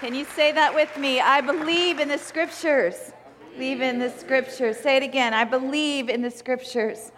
Can you say that with me? I believe in the scriptures. Believe in the scriptures. Say it again. I believe in the scriptures.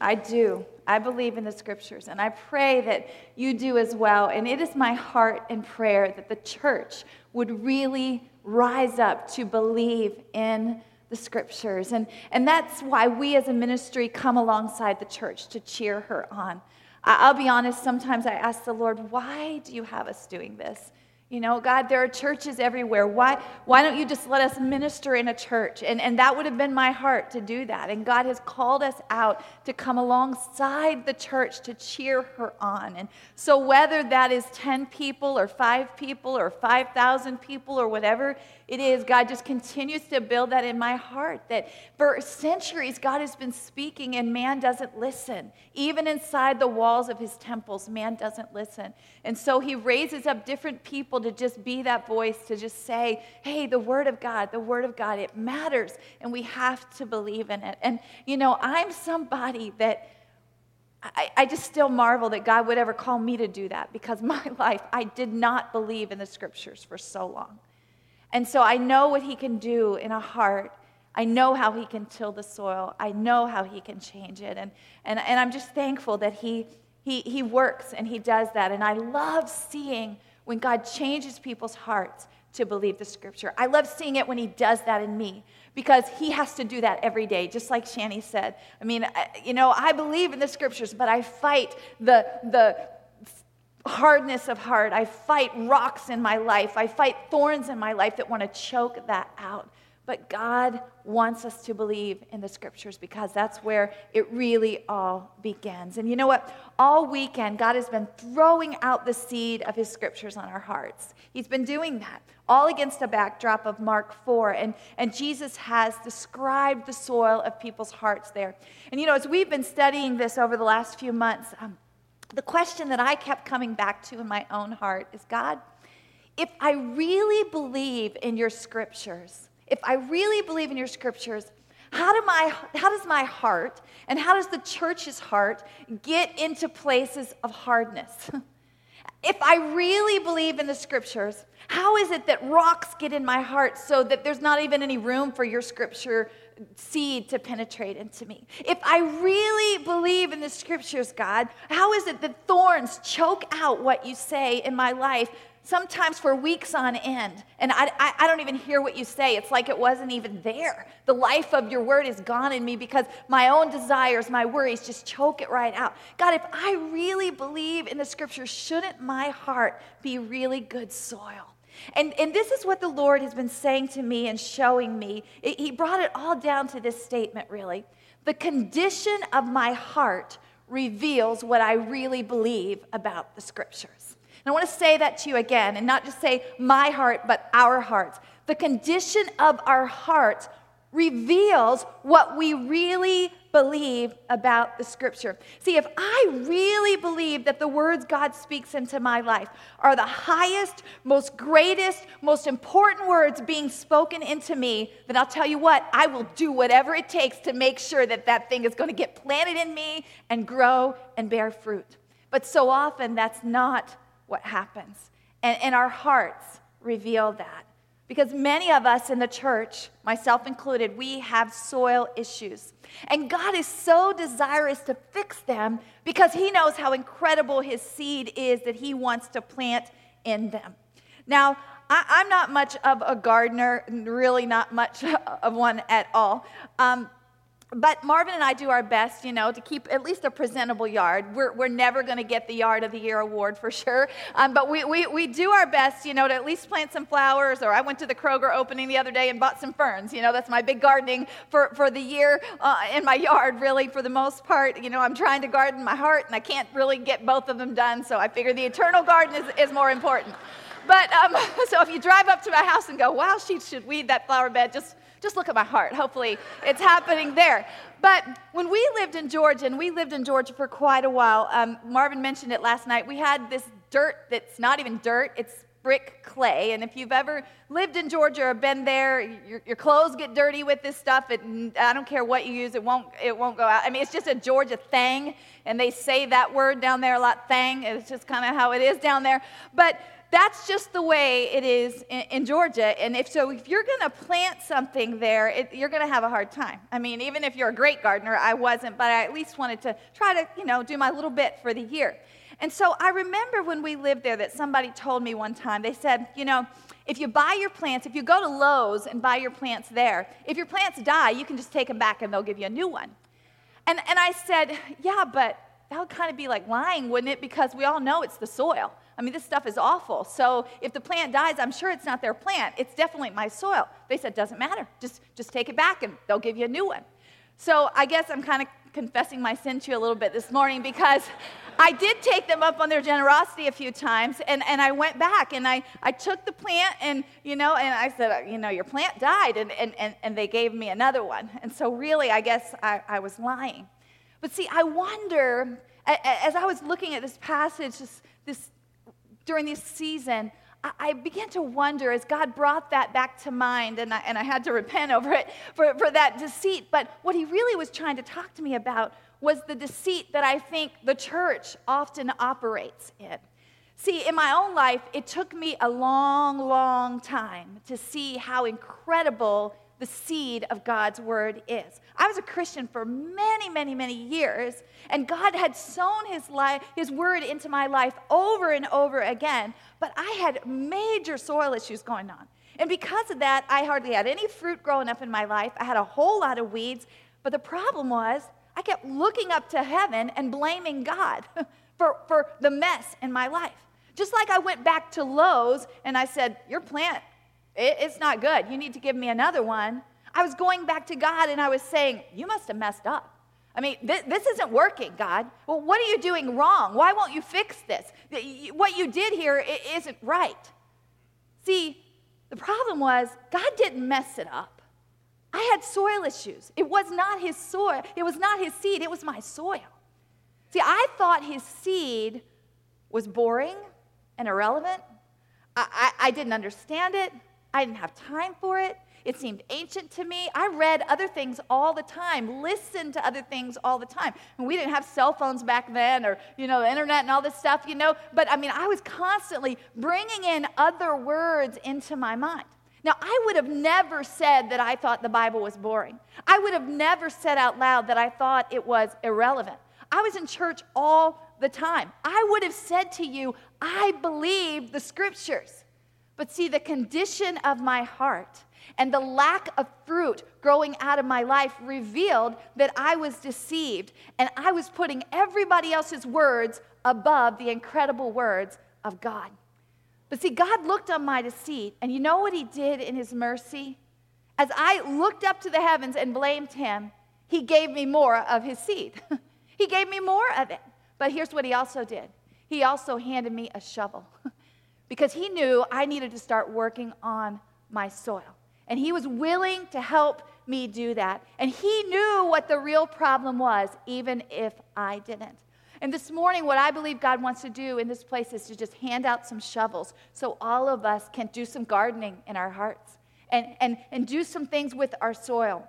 I do. I believe in the scriptures, and I pray that you do as well. And it is my heart and prayer that the church would really rise up to believe in the scriptures. And, and that's why we as a ministry come alongside the church to cheer her on. I'll be honest, sometimes I ask the Lord, why do you have us doing this? You know, God, there are churches everywhere. Why, why don't you just let us minister in a church? And, and that would have been my heart to do that. And God has called us out to come alongside the church to cheer her on. And so, whether that is 10 people or five people or 5,000 people or whatever it is, God just continues to build that in my heart that for centuries, God has been speaking and man doesn't listen. Even inside the walls of his temples, man doesn't listen. And so, he raises up different people to just be that voice, to just say, hey, the Word of God, the Word of God, it matters, and we have to believe in it. And, you know, I'm somebody that. I, I, just still marvel that God would ever call me to do that because my life, I did not believe in the scriptures for so long. And so I know what He can do in a heart. I know how He can till the soil. I know how He can change it. And, and, and I'm just thankful that he, he, he works and He does that. And I love seeing when God changes people's hearts to believe the scripture. I love seeing it when He does that in me because He has to do that every day, just like Shani said. I mean, you know, I believe in the scriptures, but I fight the, the, hardness of heart. I fight rocks in my life. I fight thorns in my life that want to choke that out. But God wants us to believe in the scriptures because that's where it really all begins. And you know what? All weekend, God has been throwing out the seed of his scriptures on our hearts. He's been doing that, all against a backdrop of Mark 4. And, and Jesus has described the soil of people's hearts there. And you know, as we've been studying this over the last few months, um, the question that I kept coming back to in my own heart is God, if I really believe in your scriptures, if I really believe in your scriptures, how, do my, how does my heart and how does the church's heart get into places of hardness? if I really believe in the scriptures, how is it that rocks get in my heart so that there's not even any room for your scripture seed to penetrate into me? If I really believe in the scriptures, God, how is it that thorns choke out what you say in my life sometimes for weeks on end. And I, I, I, don't even hear what you say. It's like it wasn't even there. The life of your word is gone in me because my own desires, my worries just choke it right out. God, if I really believe in the scriptures, shouldn't my heart be really good soil? And, and this is what the Lord has been saying to me and showing me. It, he brought it all down to this statement, really. The condition of my heart reveals what I really believe about the scriptures. And I want to say that to you again, and not just say my heart, but our hearts. The condition of our hearts reveals what we really believe about the scripture. See, if I really believe that the words God speaks into my life are the highest, most greatest, most important words being spoken into me, then I'll tell you what, I will do whatever it takes to make sure that that thing is going to get planted in me and grow and bear fruit. But so often that's not what happens. And, and our hearts reveal that. Because many of us in the church, myself included, we have soil issues. And God is so desirous to fix them because He knows how incredible His seed is that He wants to plant in them. Now, I, am not much of a gardener, really not much of one at all. Um, but Marvin and I do our best, you know, to keep at least a presentable yard. We're, we're never going to get the Yard of the Year award for sure. Um, but we, we, we do our best, you know, to at least plant some flowers. Or I went to the Kroger opening the other day and bought some ferns. You know, that's my big gardening for, for the year uh, in my yard, really, for the most part. You know, I'm trying to garden my heart, and I can't really get both of them done. So I figure the eternal garden is, is more important. But um, so if you drive up to my house and go, wow, she should weed that flower bed, just just look at my heart. Hopefully, it's happening there. But when we lived in Georgia, and we lived in Georgia for quite a while, um, Marvin mentioned it last night, we had this dirt that's not even dirt, it's brick clay. And if you've ever lived in Georgia or been there, your, your clothes get dirty with this stuff. It, I don't care what you use, it won't, it won't go out. I mean, it's just a Georgia thing. And they say that word down there a lot, thing. It's just kind of how it is down there. But that's just the way it is in, in Georgia. And if so, if you're going to plant something there, it, you're going to have a hard time. I mean, even if you're a great gardener, I wasn't, but I at least wanted to try to, you know, do my little bit for the year. And so I remember when we lived there that somebody told me one time, they said, you know, if you buy your plants, if you go to Lowe's and buy your plants there, if your plants die, you can just take them back and they'll give you a new one. And, and I said, yeah, but that would kind of be like lying, wouldn't it? Because we all know it's the soil. I mean, this stuff is awful. So if the plant dies, I'm sure it's not their plant. It's definitely my soil. They said, doesn't matter. Just, just take it back and they'll give you a new one. So I guess I'm kind of confessing my sin to you a little bit this morning because I did take them up on their generosity a few times and, and I went back and I, I took the plant and, you know, and I said, you know, your plant died and, and, and, and they gave me another one. And so really, I guess I, I was lying. But see, I wonder, as I was looking at this passage, this, this during this season, I began to wonder as God brought that back to mind, and I, and I had to repent over it for, for that deceit. But what he really was trying to talk to me about was the deceit that I think the church often operates in. See, in my own life, it took me a long, long time to see how incredible the seed of God's word is. I was a Christian for many, many, many years, and God had sown his, his word into my life over and over again, but I had major soil issues going on. And because of that, I hardly had any fruit growing up in my life. I had a whole lot of weeds, but the problem was I kept looking up to heaven and blaming God for, for the mess in my life. Just like I went back to Lowe's and I said, Your plant it's not good. You need to give me another one. I was going back to God and I was saying, You must have messed up. I mean, this, this isn't working, God. Well, what are you doing wrong? Why won't you fix this? What you did here isn't right. See, the problem was God didn't mess it up. I had soil issues. It was not his soil, it was not his seed, it was my soil. See, I thought his seed was boring and irrelevant. I, I, I didn't understand it. I didn't have time for it. It seemed ancient to me. I read other things all the time, listened to other things all the time. And we didn't have cell phones back then or, you know, the internet and all this stuff, you know. But I mean, I was constantly bringing in other words into my mind. Now, I would have never said that I thought the Bible was boring. I would have never said out loud that I thought it was irrelevant. I was in church all the time. I would have said to you, I believe the scriptures. But see, the condition of my heart and the lack of fruit growing out of my life revealed that I was deceived and I was putting everybody else's words above the incredible words of God. But see, God looked on my deceit, and you know what He did in His mercy? As I looked up to the heavens and blamed Him, He gave me more of His seed. he gave me more of it. But here's what He also did He also handed me a shovel. because he knew I needed to start working on my soil. And he was willing to help me do that. And he knew what the real problem was, even if I didn't. And this morning, what I believe God wants to do in this place is to just hand out some shovels so all of us can do some gardening in our hearts and, and, and do some things with our soil.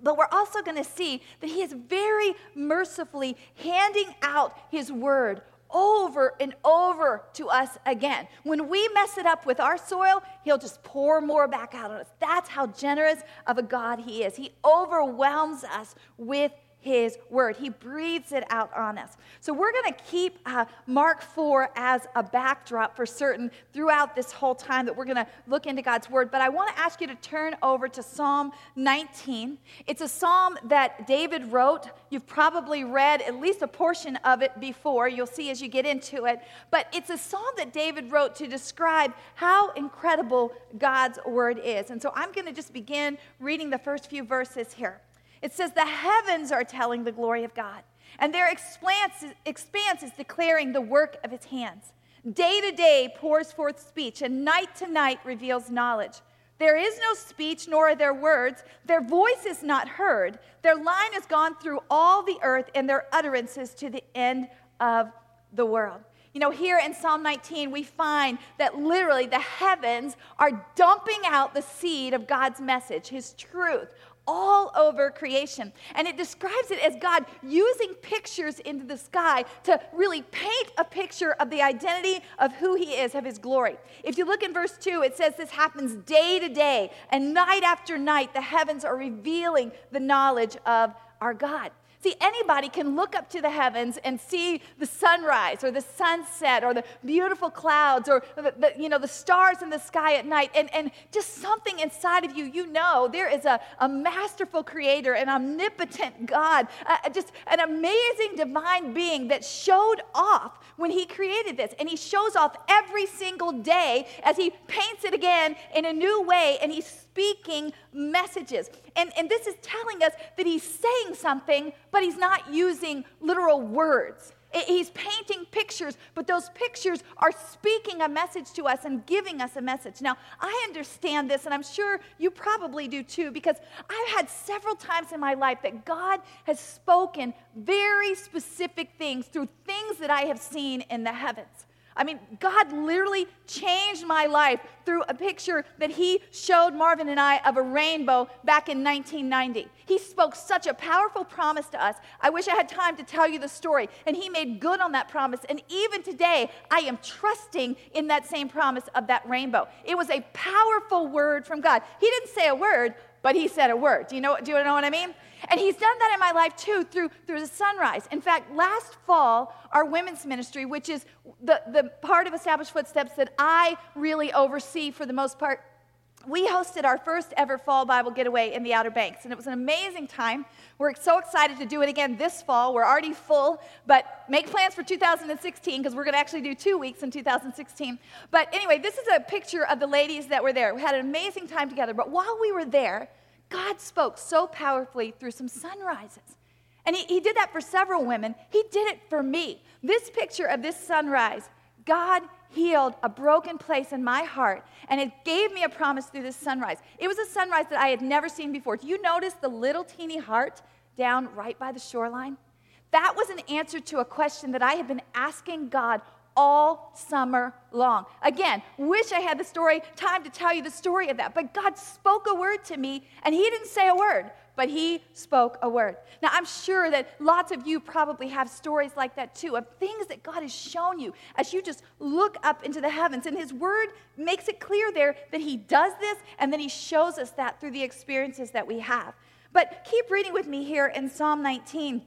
But we're also going to see that He is very mercifully handing out His word over and over to us again. When we mess it up with our soil, He'll just pour more back out on us. That's how generous of a God He is. He overwhelms us with his word. He breathes it out on us. So we're going to keep uh, Mark 4 as a backdrop for certain throughout this whole time that we're going to look into God's word. But I want to ask you to turn over to Psalm 19. It's a psalm that David wrote. You've probably read at least a portion of it before. You'll see as you get into it. But it's a psalm that David wrote to describe how incredible God's word is. And so I'm going to just begin reading the first few verses here. It says, The heavens are telling the glory of God, and their expanse, expanse is declaring the work of his hands. Day to day pours forth speech, and night to night reveals knowledge. There is no speech, nor are there words. Their voice is not heard. Their line has gone through all the earth, and their utterances to the end of the world. You know, here in Psalm 19, we find that literally the heavens are dumping out the seed of God's message, His truth, all over creation. And it describes it as God using pictures into the sky to really paint a picture of the identity of who He is, of His glory. If you look in verse 2, it says this happens day to day, and night after night, the heavens are revealing the knowledge of our God. See, anybody can look up to the heavens and see the sunrise or the sunset or the beautiful clouds or the, the, you know, the stars in the sky at night. And, and just something inside of you, you know there is a, a masterful creator, an omnipotent God, uh, just an amazing divine being that showed off when he created this. And he shows off every single day as he paints it again in a new way and he's speaking messages. And, and this is telling us that he's saying something, but he's not using literal words. He's painting pictures, but those pictures are speaking a message to us and giving us a message. Now, I understand this, and I'm sure you probably do too, because I've had several times in my life that God has spoken very specific things through things that I have seen in the heavens. I mean, God literally changed my life through a picture that He showed Marvin and I of a rainbow back in 1990. He spoke such a powerful promise to us. I wish I had time to tell you the story. And He made good on that promise. And even today, I am trusting in that same promise of that rainbow. It was a powerful word from God. He didn't say a word, but He said a word. Do you know, do you know what I mean? And he's done that in my life too through, through the sunrise. In fact, last fall, our women's ministry, which is the, the part of Established Footsteps that I really oversee for the most part, we hosted our first ever fall Bible getaway in the Outer Banks, and it was an amazing time. We're so excited to do it again this fall. We're already full, but make plans for 2016 because we're going to actually do two weeks in 2016. But anyway, this is a picture of the ladies that were there. We had an amazing time together, but while we were there, God spoke so powerfully through some sunrises. And he, he did that for several women. He did it for me. This picture of this sunrise, God healed a broken place in my heart, and it gave me a promise through this sunrise. It was a sunrise that I had never seen before. Do you notice the little teeny heart down right by the shoreline? That was an answer to a question that I had been asking God all summer long. Again, wish I had the story, time to tell you the story of that. But God spoke a word to me, and He didn't say a word, but He spoke a word. Now, I'm sure that lots of you probably have stories like that too, of things that God has shown you as you just look up into the heavens. And His word makes it clear there that He does this, and then He shows us that through the experiences that we have. But keep reading with me here in Psalm 19,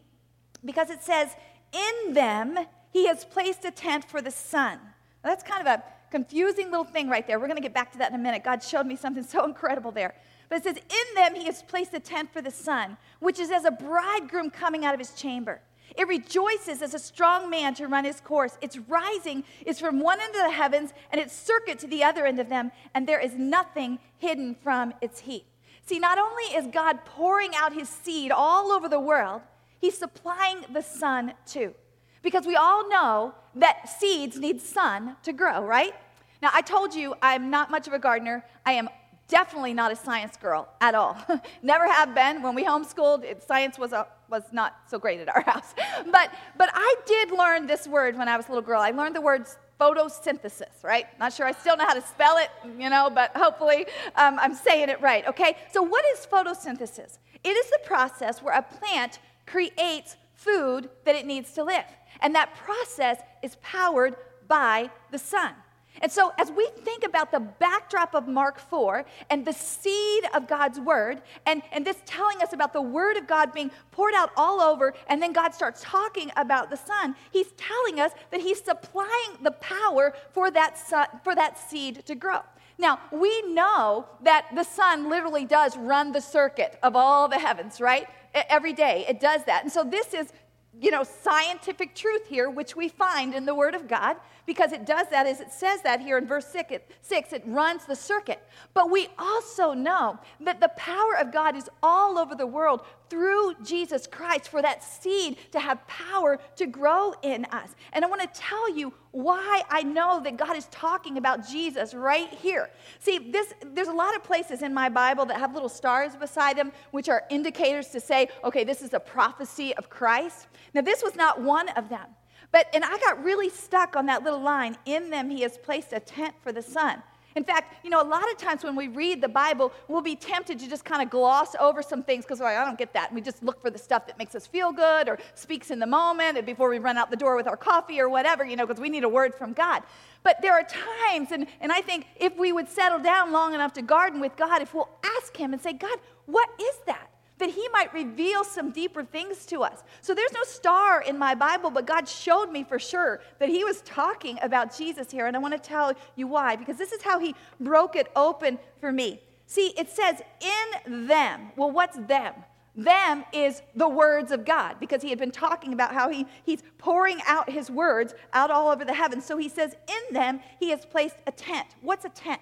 because it says, In them, he has placed a tent for the sun. Now, that's kind of a confusing little thing right there. We're going to get back to that in a minute. God showed me something so incredible there. But it says, In them he has placed a tent for the sun, which is as a bridegroom coming out of his chamber. It rejoices as a strong man to run his course. Its rising is from one end of the heavens and its circuit to the other end of them, and there is nothing hidden from its heat. See, not only is God pouring out his seed all over the world, he's supplying the sun too. Because we all know that seeds need sun to grow, right? Now, I told you I'm not much of a gardener. I am definitely not a science girl at all. Never have been. When we homeschooled, it, science was, a, was not so great at our house. But, but I did learn this word when I was a little girl. I learned the word photosynthesis, right? Not sure I still know how to spell it, you know, but hopefully um, I'm saying it right, okay? So, what is photosynthesis? It is the process where a plant creates food that it needs to live. And that process is powered by the sun. And so, as we think about the backdrop of Mark 4 and the seed of God's word, and, and this telling us about the word of God being poured out all over, and then God starts talking about the sun, he's telling us that he's supplying the power for that, sun, for that seed to grow. Now, we know that the sun literally does run the circuit of all the heavens, right? Every day it does that. And so, this is you know, scientific truth here, which we find in the Word of God, because it does that as it says that here in verse six it, six, it runs the circuit. But we also know that the power of God is all over the world through Jesus Christ for that seed to have power to grow in us. And I want to tell you why I know that God is talking about Jesus right here. See, this there's a lot of places in my Bible that have little stars beside them, which are indicators to say, okay, this is a prophecy of Christ. Now, this was not one of them. But, and I got really stuck on that little line in them, he has placed a tent for the sun. In fact, you know, a lot of times when we read the Bible, we'll be tempted to just kind of gloss over some things because like, I don't get that. And we just look for the stuff that makes us feel good or speaks in the moment and before we run out the door with our coffee or whatever, you know, because we need a word from God. But there are times, and, and I think if we would settle down long enough to garden with God, if we'll ask Him and say, God, what is that? That he might reveal some deeper things to us. So there's no star in my Bible, but God showed me for sure that he was talking about Jesus here. And I want to tell you why, because this is how he broke it open for me. See, it says, in them. Well, what's them? Them is the words of God, because he had been talking about how he, he's pouring out his words out all over the heavens. So he says, in them, he has placed a tent. What's a tent?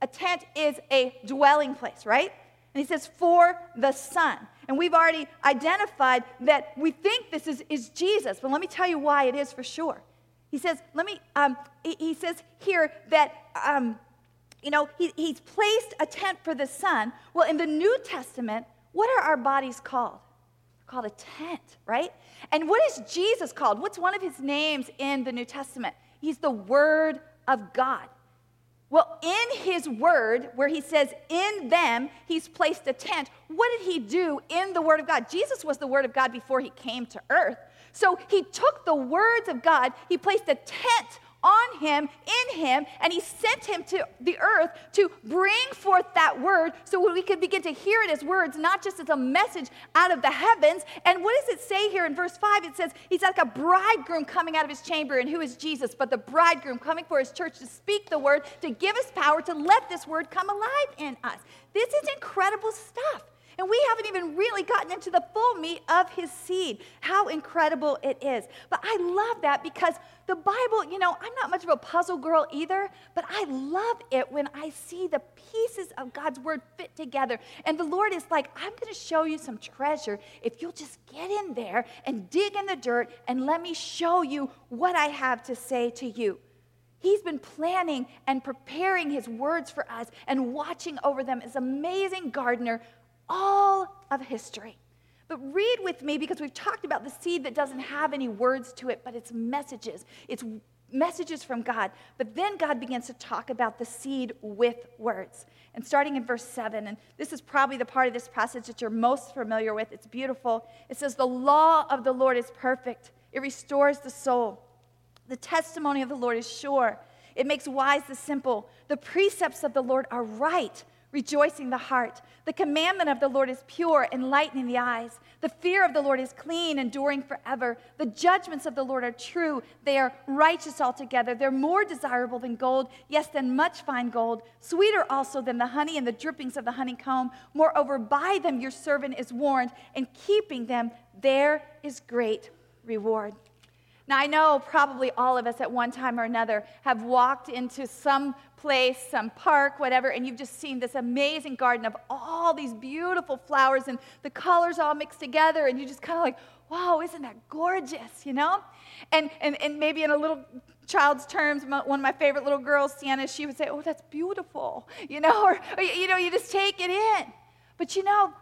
A tent is a dwelling place, right? And he says, for the Son. And we've already identified that we think this is, is Jesus, but let me tell you why it is for sure. He says, let me, um, he says here that, um, you know, he, he's placed a tent for the Son. Well, in the New Testament, what are our bodies called? They're called a tent, right? And what is Jesus called? What's one of his names in the New Testament? He's the Word of God. Well, in his word, where he says, in them, he's placed a tent, what did he do in the word of God? Jesus was the word of God before he came to earth. So he took the words of God, he placed a tent on him, in him, and he sent him to the earth to bring forth that word so we could begin to hear it as words, not just as a message out of the heavens. And what does it say here in verse 5? It says, He's like a bridegroom coming out of his chamber, and who is Jesus? But the bridegroom coming for his church to speak the word, to give us power to let this word come alive in us. This is incredible stuff. And we haven't even really gotten into the full meat of his seed. How incredible it is. But I love that because the Bible, you know, I'm not much of a puzzle girl either, but I love it when I see the pieces of God's word fit together. And the Lord is like, I'm going to show you some treasure if you'll just get in there and dig in the dirt and let me show you what I have to say to you. He's been planning and preparing his words for us and watching over them as amazing gardener all of history. But read with me because we've talked about the seed that doesn't have any words to it, but it's messages. It's messages from God. But then God begins to talk about the seed with words. And starting in verse 7, and this is probably the part of this passage that you're most familiar with, it's beautiful. It says, The law of the Lord is perfect, it restores the soul. The testimony of the Lord is sure, it makes wise the simple. The precepts of the Lord are right rejoicing the heart. The commandment of the Lord is pure, enlightening the eyes. The fear of the Lord is clean, enduring forever. The judgments of the Lord are true. They are righteous altogether. They're more desirable than gold, yes, than much fine gold, sweeter also than the honey and the drippings of the honeycomb. Moreover, by them your servant is warned, and keeping them, there is great reward. Now, I know probably all of us at one time or another have walked into some place, some park, whatever, and you've just seen this amazing garden of all these beautiful flowers and the colors all mixed together, and you just kind of like, wow, isn't that gorgeous, you know? And, and, and maybe in a little child's terms, one of my favorite little girls, Sienna, she would say, oh, that's beautiful, you know, or, or you know, you just take it in. But you know,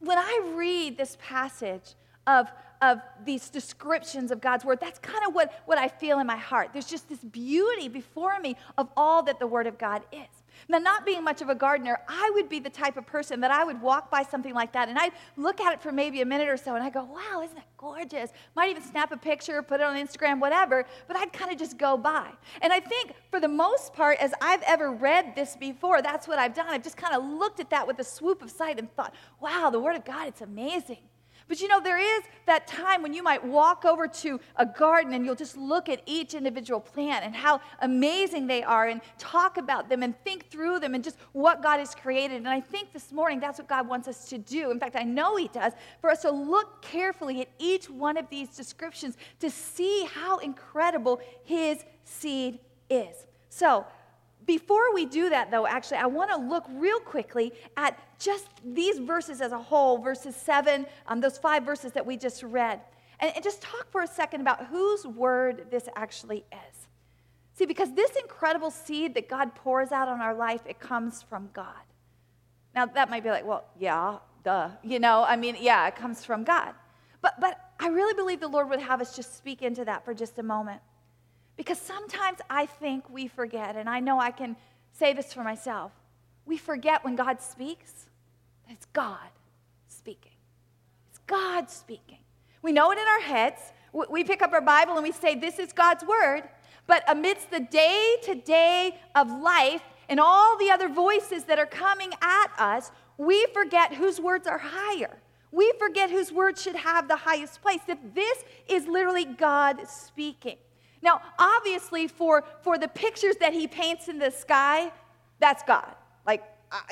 when I read this passage of of these descriptions of God's word, that's kind of what, what I feel in my heart. There's just this beauty before me of all that the word of God is. Now, not being much of a gardener, I would be the type of person that I would walk by something like that and I'd look at it for maybe a minute or so and I go, wow, isn't that gorgeous? Might even snap a picture, put it on Instagram, whatever, but I'd kind of just go by. And I think for the most part, as I've ever read this before, that's what I've done. I've just kind of looked at that with a swoop of sight and thought, wow, the Word of God, it's amazing. But you know, there is that time when you might walk over to a garden and you'll just look at each individual plant and how amazing they are and talk about them and think through them and just what God has created. And I think this morning that's what God wants us to do. In fact, I know He does, for us to look carefully at each one of these descriptions to see how incredible His seed is. So, before we do that, though, actually, I want to look real quickly at just these verses as a whole, verses seven, um, those five verses that we just read, and, and just talk for a second about whose word this actually is. See, because this incredible seed that God pours out on our life, it comes from God. Now, that might be like, well, yeah, duh. You know, I mean, yeah, it comes from God. But, but I really believe the Lord would have us just speak into that for just a moment. Because sometimes I think we forget, and I know I can say this for myself. We forget when God speaks that it's God speaking. It's God speaking. We know it in our heads. We pick up our Bible and we say, This is God's word. But amidst the day to day of life and all the other voices that are coming at us, we forget whose words are higher. We forget whose words should have the highest place. If this is literally God speaking. Now, obviously, for, for the pictures that he paints in the sky, that's God. Like,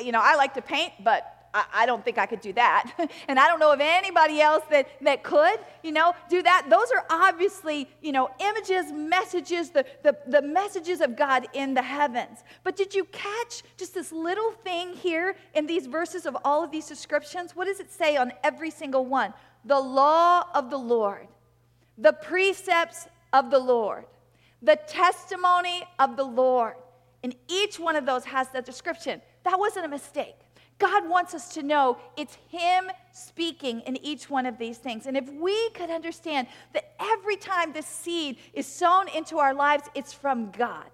you know, I like to paint, but I, I don't think I could do that. and I don't know of anybody else that, that could, you know, do that. Those are obviously, you know, images, messages, the, the, the messages of God in the heavens. But did you catch just this little thing here in these verses of all of these descriptions? What does it say on every single one? The law of the Lord, the precepts of the Lord, the testimony of the Lord. And each one of those has that description. That wasn't a mistake. God wants us to know it's Him speaking in each one of these things. And if we could understand that every time this seed is sown into our lives, it's from God,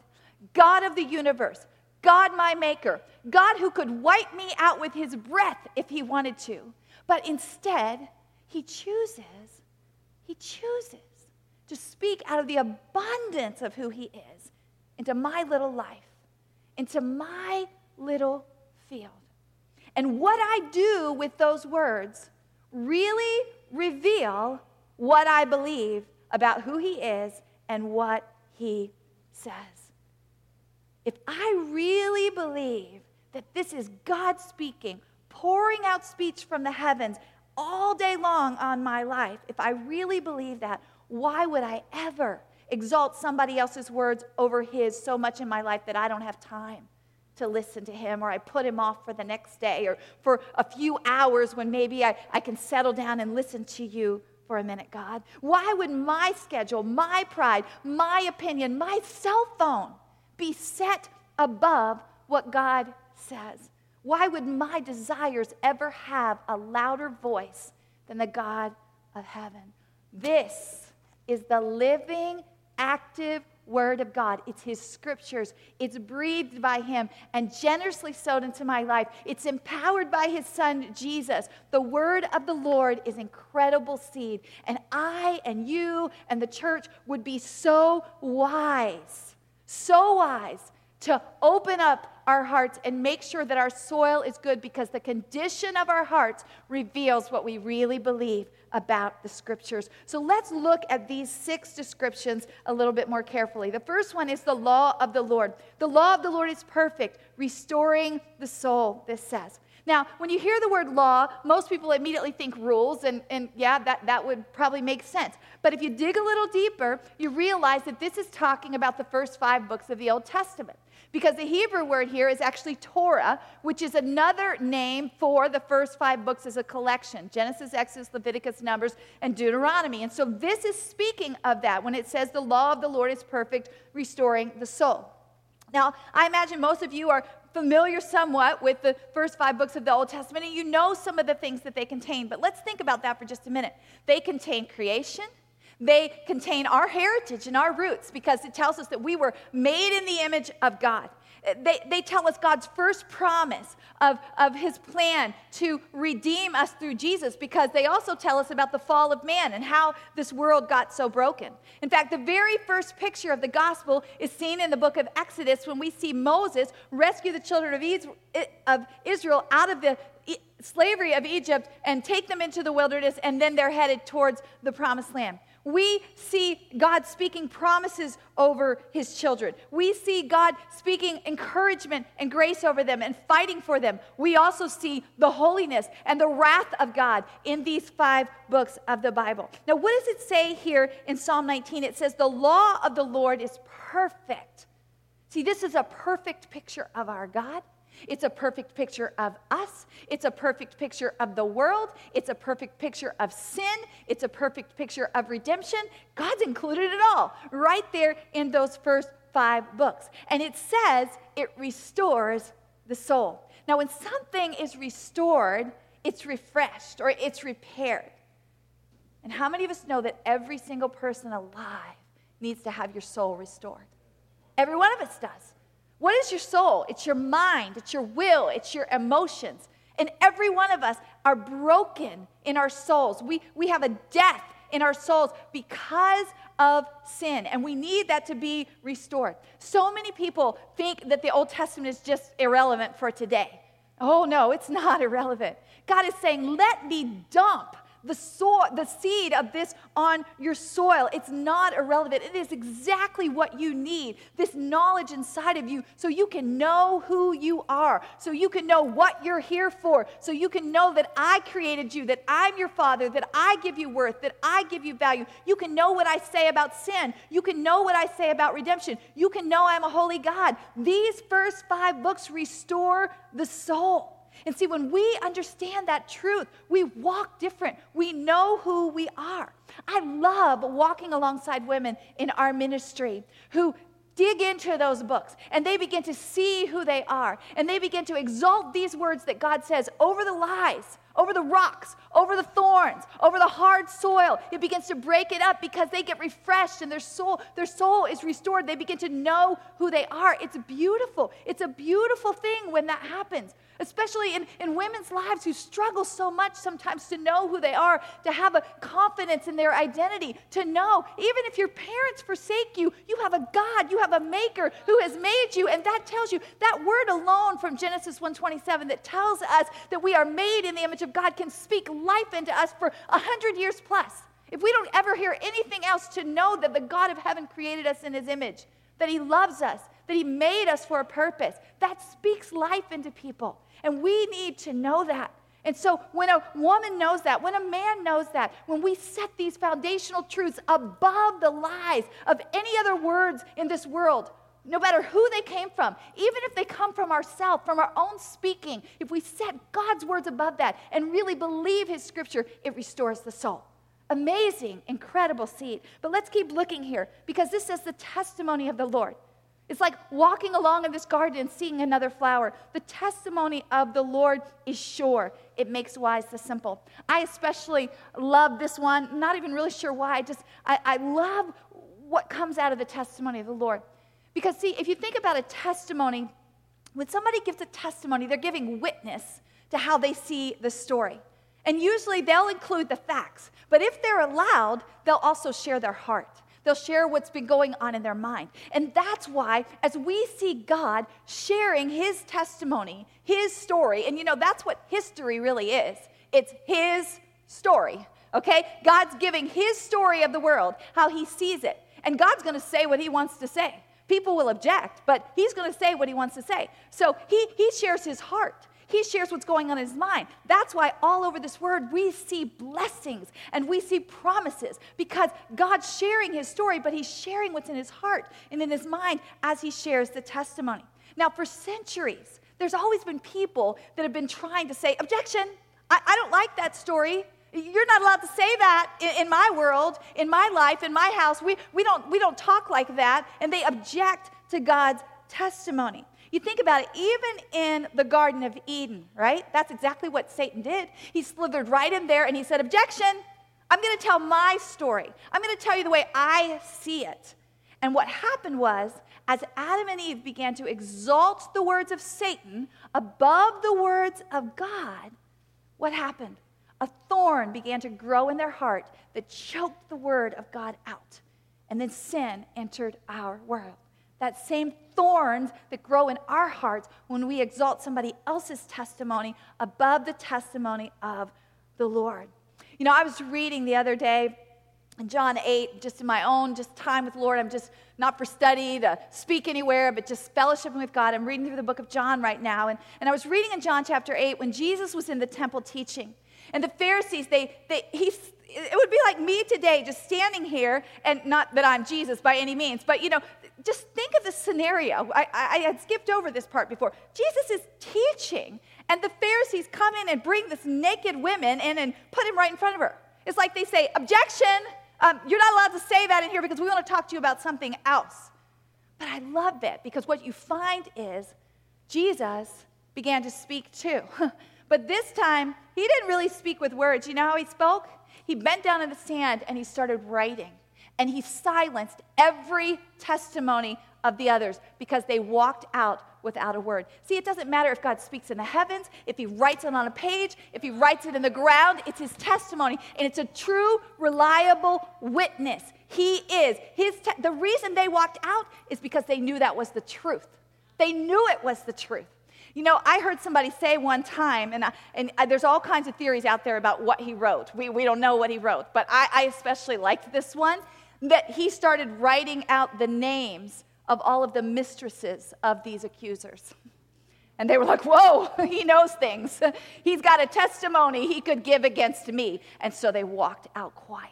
God of the universe, God my maker, God who could wipe me out with His breath if He wanted to. But instead, He chooses, He chooses to speak out of the abundance of who He is into my little life, into my little field. And what I do with those words really reveal what I believe about who he is and what he says. If I really believe that this is God speaking, pouring out speech from the heavens all day long on my life, if I really believe that, why would I ever exalt somebody else's words over his so much in my life that I don't have time? to listen to him, or I put him off for the next day, or for a few hours when maybe I, I can settle down and listen to you for a minute, God. Why would my schedule, my pride, my opinion, my cell phone be set above what God says? Why would my desires ever have a louder voice than the God of heaven? This is the living, active Word of God. It's His scriptures. It's breathed by Him and generously sowed into my life. It's empowered by His Son, Jesus. The Word of the Lord is incredible seed. And I and you and the church would be so wise, so wise to open up our hearts and make sure that our soil is good because the condition of our hearts reveals what we really believe about the scriptures. So let's look at these six descriptions a little bit more carefully. The first one is the law of the Lord. The law of the Lord is perfect, restoring the soul, this says. Now, when you hear the word law, most people immediately think rules, and, and yeah, that, that would probably make sense. But if you dig a little deeper, you realize that this is talking about the first five books of the Old Testament. Because the Hebrew word here is actually Torah, which is another name for the first five books as a collection Genesis, Exodus, Leviticus, Numbers, and Deuteronomy. And so this is speaking of that when it says the law of the Lord is perfect, restoring the soul. Now, I imagine most of you are familiar somewhat with the first five books of the Old Testament, and you know some of the things that they contain. But let's think about that for just a minute. They contain creation, they contain our heritage and our roots because it tells us that we were made in the image of God. They, they tell us God's first promise of, of his plan to redeem us through Jesus because they also tell us about the fall of man and how this world got so broken. In fact, the very first picture of the gospel is seen in the book of Exodus when we see Moses rescue the children of Israel out of the slavery of Egypt and take them into the wilderness, and then they're headed towards the promised land. We see God speaking promises over his children. We see God speaking encouragement and grace over them and fighting for them. We also see the holiness and the wrath of God in these five books of the Bible. Now, what does it say here in Psalm 19? It says, The law of the Lord is perfect. See, this is a perfect picture of our God. It's a perfect picture of us. It's a perfect picture of the world. It's a perfect picture of sin. It's a perfect picture of redemption. God's included it all right there in those first five books. And it says it restores the soul. Now, when something is restored, it's refreshed or it's repaired. And how many of us know that every single person alive needs to have your soul restored? Every one of us does. What is your soul? It's your mind, it's your will, it's your emotions. And every one of us are broken in our souls. We, we have a death in our souls because of sin, and we need that to be restored. So many people think that the Old Testament is just irrelevant for today. Oh, no, it's not irrelevant. God is saying, let me dump the, the seed of this on your soil. It's not irrelevant. It is exactly what you need this knowledge inside of you so you can know who you are, so you can know what you're here for, so you can know that I created you, that I'm your father, that I give you worth, that I give you value. You can know what I say about sin. You can know what I say about redemption. You can know I'm a holy God. These first five books restore the soul. And see, when we understand that truth, we walk different. We know who we are. I love walking alongside women in our ministry who dig into those books and they begin to see who they are and they begin to exalt these words that God says over the lies, over the rocks, over the thorns, over the hard soil. It begins to break it up because they get refreshed and their soul, their soul is restored. They begin to know who they are. It's beautiful. It's a beautiful thing when that happens especially in, in women's lives who struggle so much sometimes to know who they are, to have a confidence in their identity, to know even if your parents forsake you, you have a God, you have a maker who has made you. And that tells you that word alone from Genesis 127 that tells us that we are made in the image of God can speak life into us for a hundred years plus. If we don't ever hear anything else to know that the God of heaven created us in his image, that he loves us, that he made us for a purpose, that speaks life into people. And we need to know that. And so, when a woman knows that, when a man knows that, when we set these foundational truths above the lies of any other words in this world, no matter who they came from, even if they come from ourselves, from our own speaking, if we set God's words above that and really believe His scripture, it restores the soul. Amazing, incredible seed. But let's keep looking here because this is the testimony of the Lord. It's like walking along in this garden and seeing another flower. The testimony of the Lord is sure. It makes wise the simple. I especially love this one. Not even really sure why. I just, I, I love what comes out of the testimony of the Lord. Because, see, if you think about a testimony, when somebody gives a testimony, they're giving witness to how they see the story. And usually they'll include the facts. But if they're allowed, they'll also share their heart. They'll share what's been going on in their mind. And that's why, as we see God sharing his testimony, his story, and you know, that's what history really is it's his story, okay? God's giving his story of the world, how he sees it. And God's gonna say what he wants to say. People will object, but he's gonna say what he wants to say. So he, he shares his heart. He shares what's going on in his mind. That's why all over this word we see blessings and we see promises because God's sharing his story, but he's sharing what's in his heart and in his mind as he shares the testimony. Now, for centuries, there's always been people that have been trying to say, Objection, I, I don't like that story. You're not allowed to say that in, in, my world, in my life, in my house. We, we, don't, we don't talk like that. And they object to God's testimony. You think about it, even in the Garden of Eden, right? That's exactly what Satan did. He slithered right in there and he said, Objection, I'm going to tell my story. I'm going to tell you the way I see it. And what happened was, as Adam and Eve began to exalt the words of Satan above the words of God, what happened? A thorn began to grow in their heart that choked the word of God out. And then sin entered our world that same thorns that grow in our hearts when we exalt somebody else's testimony above the testimony of the Lord. You know, I was reading the other day in John 8, just in my own just time with the Lord. I'm just not for study to speak anywhere, but just fellowshipping with God. I'm reading through the book of John right now. And, and I was reading in John chapter 8 when Jesus was in the temple teaching. And the Pharisees, they, they, he, it would be like me today just standing here and not that i'm jesus by any means but you know just think of the scenario. I, I, had skipped over this part before. Jesus is teaching, and the Pharisees come in and bring this naked woman in and put him right in front of her. It's like they say, Objection, um, you're not allowed to say that in here because we want to talk to you about something else. But I love that because what you find is Jesus began to speak too. but this time, he didn't really speak with words. You know how he spoke? He bent down in the sand and he started writing. And he silenced every testimony of the others because they walked out without a word. See, it doesn't matter if God speaks in the heavens, if he writes it on a page, if he writes it in the ground, it's his testimony. And it's a true, reliable witness. He is. His te- the reason they walked out is because they knew that was the truth. They knew it was the truth. You know, I heard somebody say one time, and, I, and I, there's all kinds of theories out there about what he wrote. We, we don't know what he wrote, but I, I especially liked this one that he started writing out the names of all of the mistresses of these accusers. And they were like, Whoa, he knows things. He's got a testimony he could give against me. And so they walked out quiet.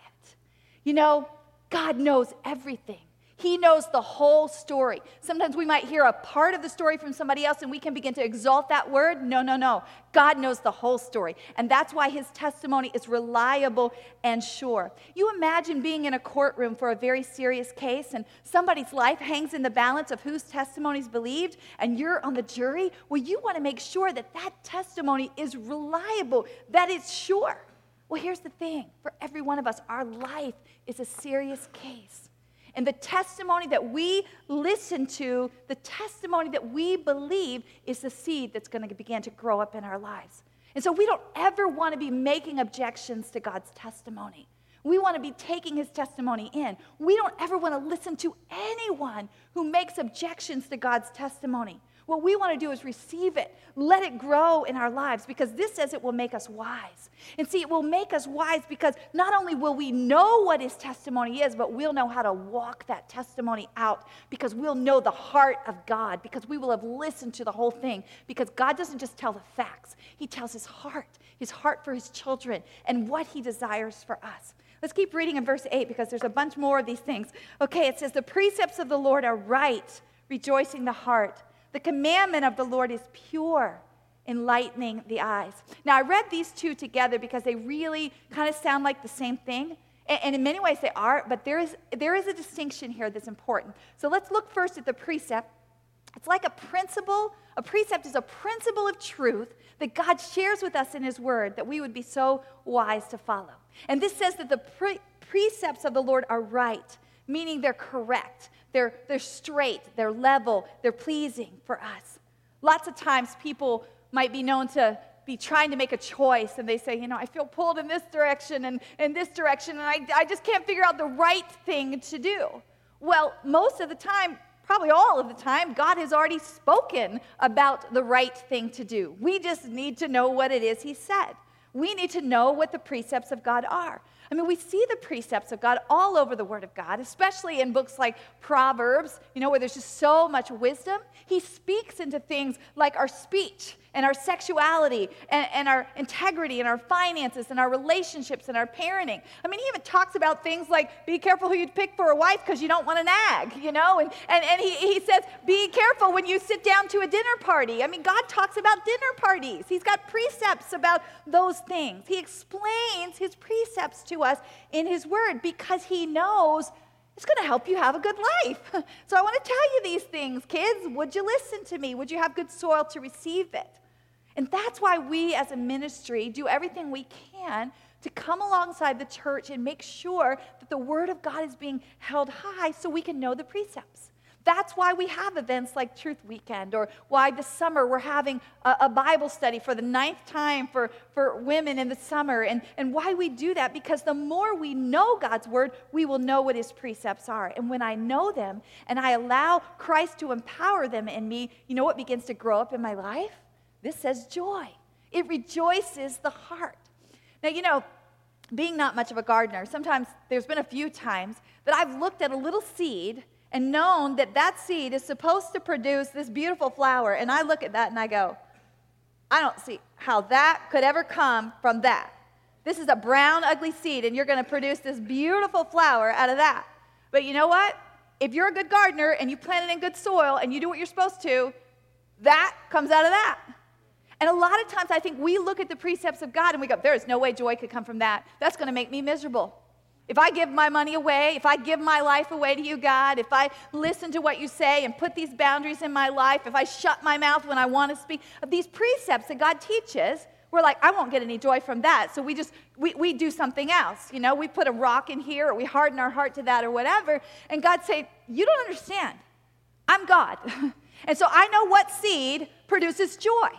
You know, God knows everything. He knows the whole story. Sometimes we might hear a part of the story from somebody else and we can begin to exalt that word. No, no, no. God knows the whole story. And that's why his testimony is reliable and sure. You imagine being in a courtroom for a very serious case and somebody's life hangs in the balance of whose testimony is believed and you're on the jury. Well, you want to make sure that that testimony is reliable, that it's sure. Well, here's the thing for every one of us, our life is a serious case. And the testimony that we listen to, the testimony that we believe, is the seed that's going to begin to grow up in our lives. And so we don't ever want to be making objections to God's testimony. We want to be taking his testimony in. We don't ever want to listen to anyone who makes objections to God's testimony. What we want to do is receive it, let it grow in our lives because this says it will make us wise. And see, it will make us wise because not only will we know what his testimony is, but we'll know how to walk that testimony out because we'll know the heart of God, because we will have listened to the whole thing. Because God doesn't just tell the facts, he tells his heart, his heart for his children, and what he desires for us. Let's keep reading in verse 8 because there's a bunch more of these things. Okay, it says, The precepts of the Lord are right, rejoicing the heart. The commandment of the Lord is pure, enlightening the eyes. Now, I read these two together because they really kind of sound like the same thing. And in many ways they are, but there is, there is a distinction here that's important. So let's look first at the precept. It's like a principle. A precept is a principle of truth that God shares with us in His Word that we would be so wise to follow. And this says that the pre- precepts of the Lord are right, meaning they're correct. They're, they're straight, they're level, they're pleasing for us. Lots of times people might be known to be trying to make a choice and they say, you know, I feel pulled in this direction and in this direction and I, I just can't figure out the right thing to do. Well, most of the time, probably all of the time, God has already spoken about the right thing to do. We just need to know what it is He said. We need to know what the precepts of God are. I mean, we see the precepts of God all over the Word of God, especially in books like Proverbs, you know, where there's just so much wisdom. He speaks into things like our speech and our sexuality and, and, our integrity and our finances and our relationships and our parenting. I mean, he even talks about things like be careful who you pick for a wife because you don't want to nag, you know? And, and, and he, he says, be careful when you sit down to a dinner party. I mean, God talks about dinner parties, He's got precepts about those things. He explains His precepts to us in His Word because He knows it's going to help you have a good life. So I want to tell you these things, kids. Would you listen to me? Would you have good soil to receive it? And that's why we as a ministry do everything we can to come alongside the church and make sure that the Word of God is being held high so we can know the precepts. That's why we have events like Truth Weekend, or why this summer we're having a, a, Bible study for the ninth time for, for women in the summer. And, and why we do that, because the more we know God's Word, we will know what His precepts are. And when I know them and I allow Christ to empower them in me, you know what begins to grow up in my life? This says joy. It rejoices the heart. Now, you know, being not much of a gardener, sometimes there's been a few times that I've looked at a little seed and known that that seed is supposed to produce this beautiful flower. And I look at that and I go, I don't see how that could ever come from that. This is a brown, ugly seed, and you're going to produce this beautiful flower out of that. But you know what? If you're a good gardener and you plant it in good soil and you do what you're supposed to, that comes out of that. And a lot of times I think we look at the precepts of God and we go, there is no way joy could come from that. That's going to make me miserable. If I give my money away, if I give my life away to you, God, if I listen to what you say and put these boundaries in my life, if I shut my mouth when I want to speak, of these precepts that God teaches, we're like, I won't get any joy from that. So we just, we, we do something else. You know, we put a rock in here or we harden our heart to that or whatever. And God say, You don't understand. I'm God. and so I know what seed produces joy.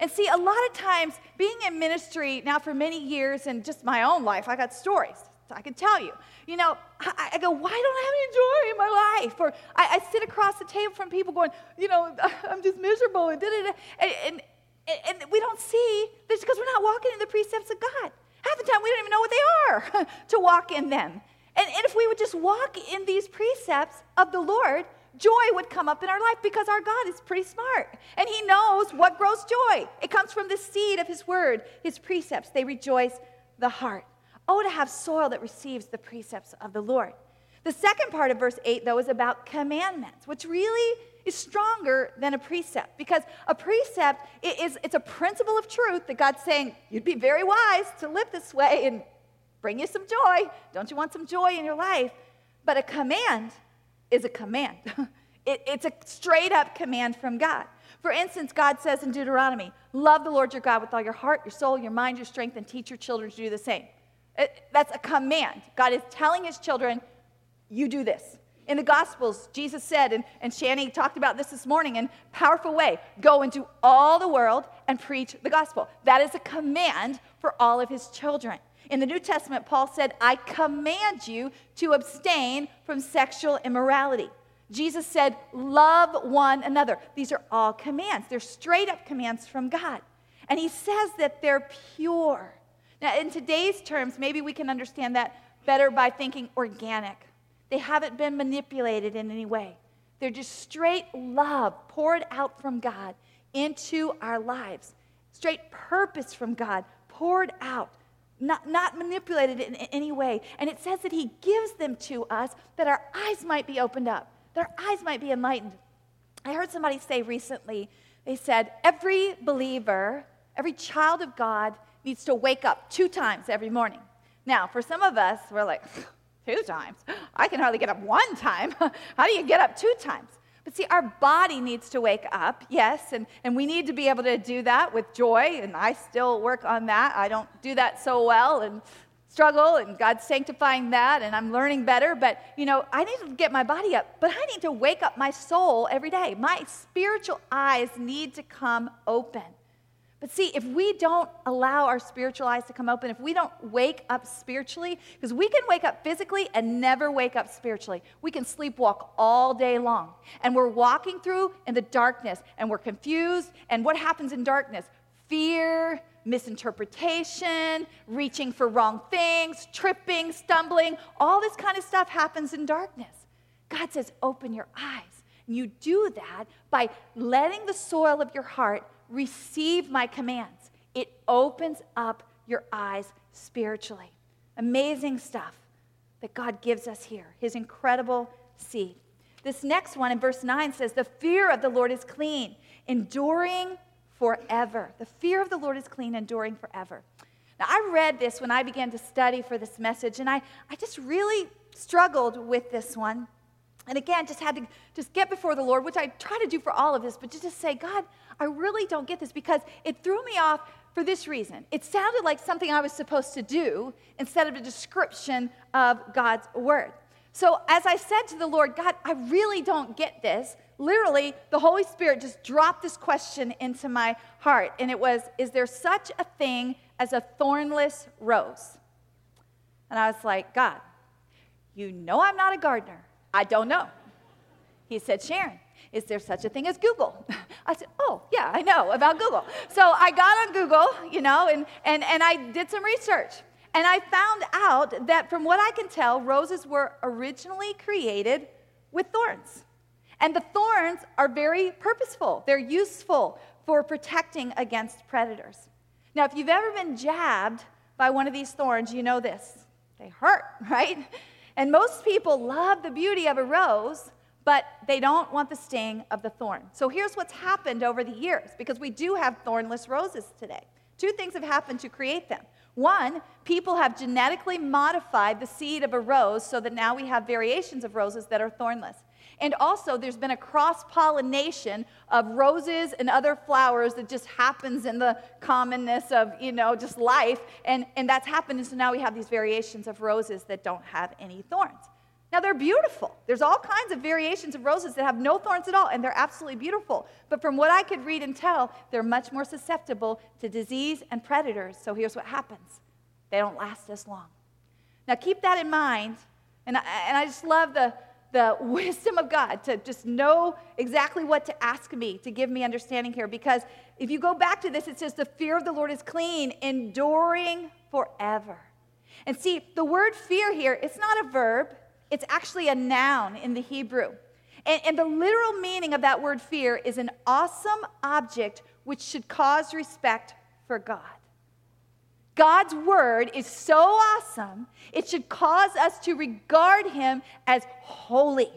And see, a lot of times being in ministry now for many years and just my own life, I got stories. I can tell you. You know, I, I, go, why don't I have any joy in my life? Or I, I, sit across the table from people going, you know, I'm just miserable and, and, and, we don't see this because we're not walking in the precepts of God. Half the time we don't even know what they are to walk in them. And, and if we would just walk in these precepts of the Lord, joy would come up in our life because our God is pretty smart and He knows what grows joy. It comes from the seed of His word, His precepts. They rejoice the heart. Oh, to have soil that receives the precepts of the Lord. The second part of verse 8, though, is about commandments, which really is stronger than a precept because a precept is it's a principle of truth that God's saying you'd be very wise to live this way and bring you some joy. Don't you want some joy in your life? But a command is a command. it, it's a straight up command from God. For instance, God says in Deuteronomy, Love the Lord your God with all your heart, your soul, your mind, your strength, and teach your children to do the same. It, that's a command. God is telling his children, you do this. In the Gospels, Jesus said, and, and Shani talked about this this morning in powerful way go into all the world and preach the gospel. That is a command for all of his children. In the New Testament, Paul said, I command you to abstain from sexual immorality. Jesus said, Love one another. These are all commands. They're straight up commands from God. And he says that they're pure. Now, in today's terms, maybe we can understand that better by thinking organic. They haven't been manipulated in any way. They're just straight love poured out from God into our lives, straight purpose from God poured out, not, not manipulated in any way. And it says that He gives them to us that our eyes might be opened up, that our eyes might be enlightened. I heard somebody say recently, they said, every believer, every child of God, needs to wake up two times every morning. Now, for some of us, we're like, two times? I can hardly get up one time. How do you get up two times? But see, our body needs to wake up, yes, and, and we need to be able to do that with joy, and I still work on that. I don't do that so well and struggle, and God's sanctifying that, and I'm learning better. But, you know, I need to get my body up, but I need to wake up my soul every day. My spiritual eyes need to come open. But see, if we don't allow our spiritual eyes to come open, if we don't wake up spiritually, because we can wake up physically and never wake up spiritually. We can sleepwalk all day long. And we're walking through in the darkness and we're confused. And what happens in darkness? Fear, misinterpretation, reaching for wrong things, tripping, stumbling, all this kind of stuff happens in darkness. God says, open your eyes. And you do that by letting the soil of your heart receive my commands. It opens up your eyes spiritually. Amazing stuff that God gives us here, his incredible seed. This next one in verse 9 says, The fear of the Lord is clean, enduring forever. The fear of the Lord is clean, enduring forever. Now, I read this when I began to study for this message, and I, I just really struggled with this one. And again, just had to just get before the Lord, which I try to do for all of this, but just to say, God, I really don't get this because it threw me off for this reason. It sounded like something I was supposed to do instead of a description of God's word. So as I said to the Lord, God, I really don't get this. Literally, the Holy Spirit just dropped this question into my heart, and it was, Is there such a thing as a thornless rose? And I was like, God, you know I'm not a gardener. I don't know. He said, Sharon, is there such a thing as Google? I said, Oh, yeah, I know about Google. So I got on Google, you know, and, and, and I did some research. And I found out that from what I can tell, roses were originally created with thorns. And the thorns are very purposeful, they're useful for protecting against predators. Now, if you've ever been jabbed by one of these thorns, you know this. They hurt, right? And most people love the beauty of a rose, but they don't want the sting of the thorn. So here's what's happened over the years, because we do have thornless roses today. Two things have happened to create them. One, people have genetically modified the seed of a rose so that now we have variations of roses that are thornless. And also, there's been a cross pollination of roses and other flowers that just happens in the commonness of, you know, just life. And, and that's happened. And so now we have these variations of roses that don't have any thorns. Now, they're beautiful. There's all kinds of variations of roses that have no thorns at all, and they're absolutely beautiful. But from what I could read and tell, they're much more susceptible to disease and predators. So here's what happens they don't last as long. Now, keep that in mind. And I, and I just love the, the wisdom of God to just know exactly what to ask me to give me understanding here. Because if you go back to this, it says, The fear of the Lord is clean, enduring forever. And see, the word fear here, it's not a verb. It's actually a noun in the Hebrew. And, and, the literal meaning of that word fear is an awesome object which should cause respect for God. God's word is so awesome, it should cause us to regard him as holy.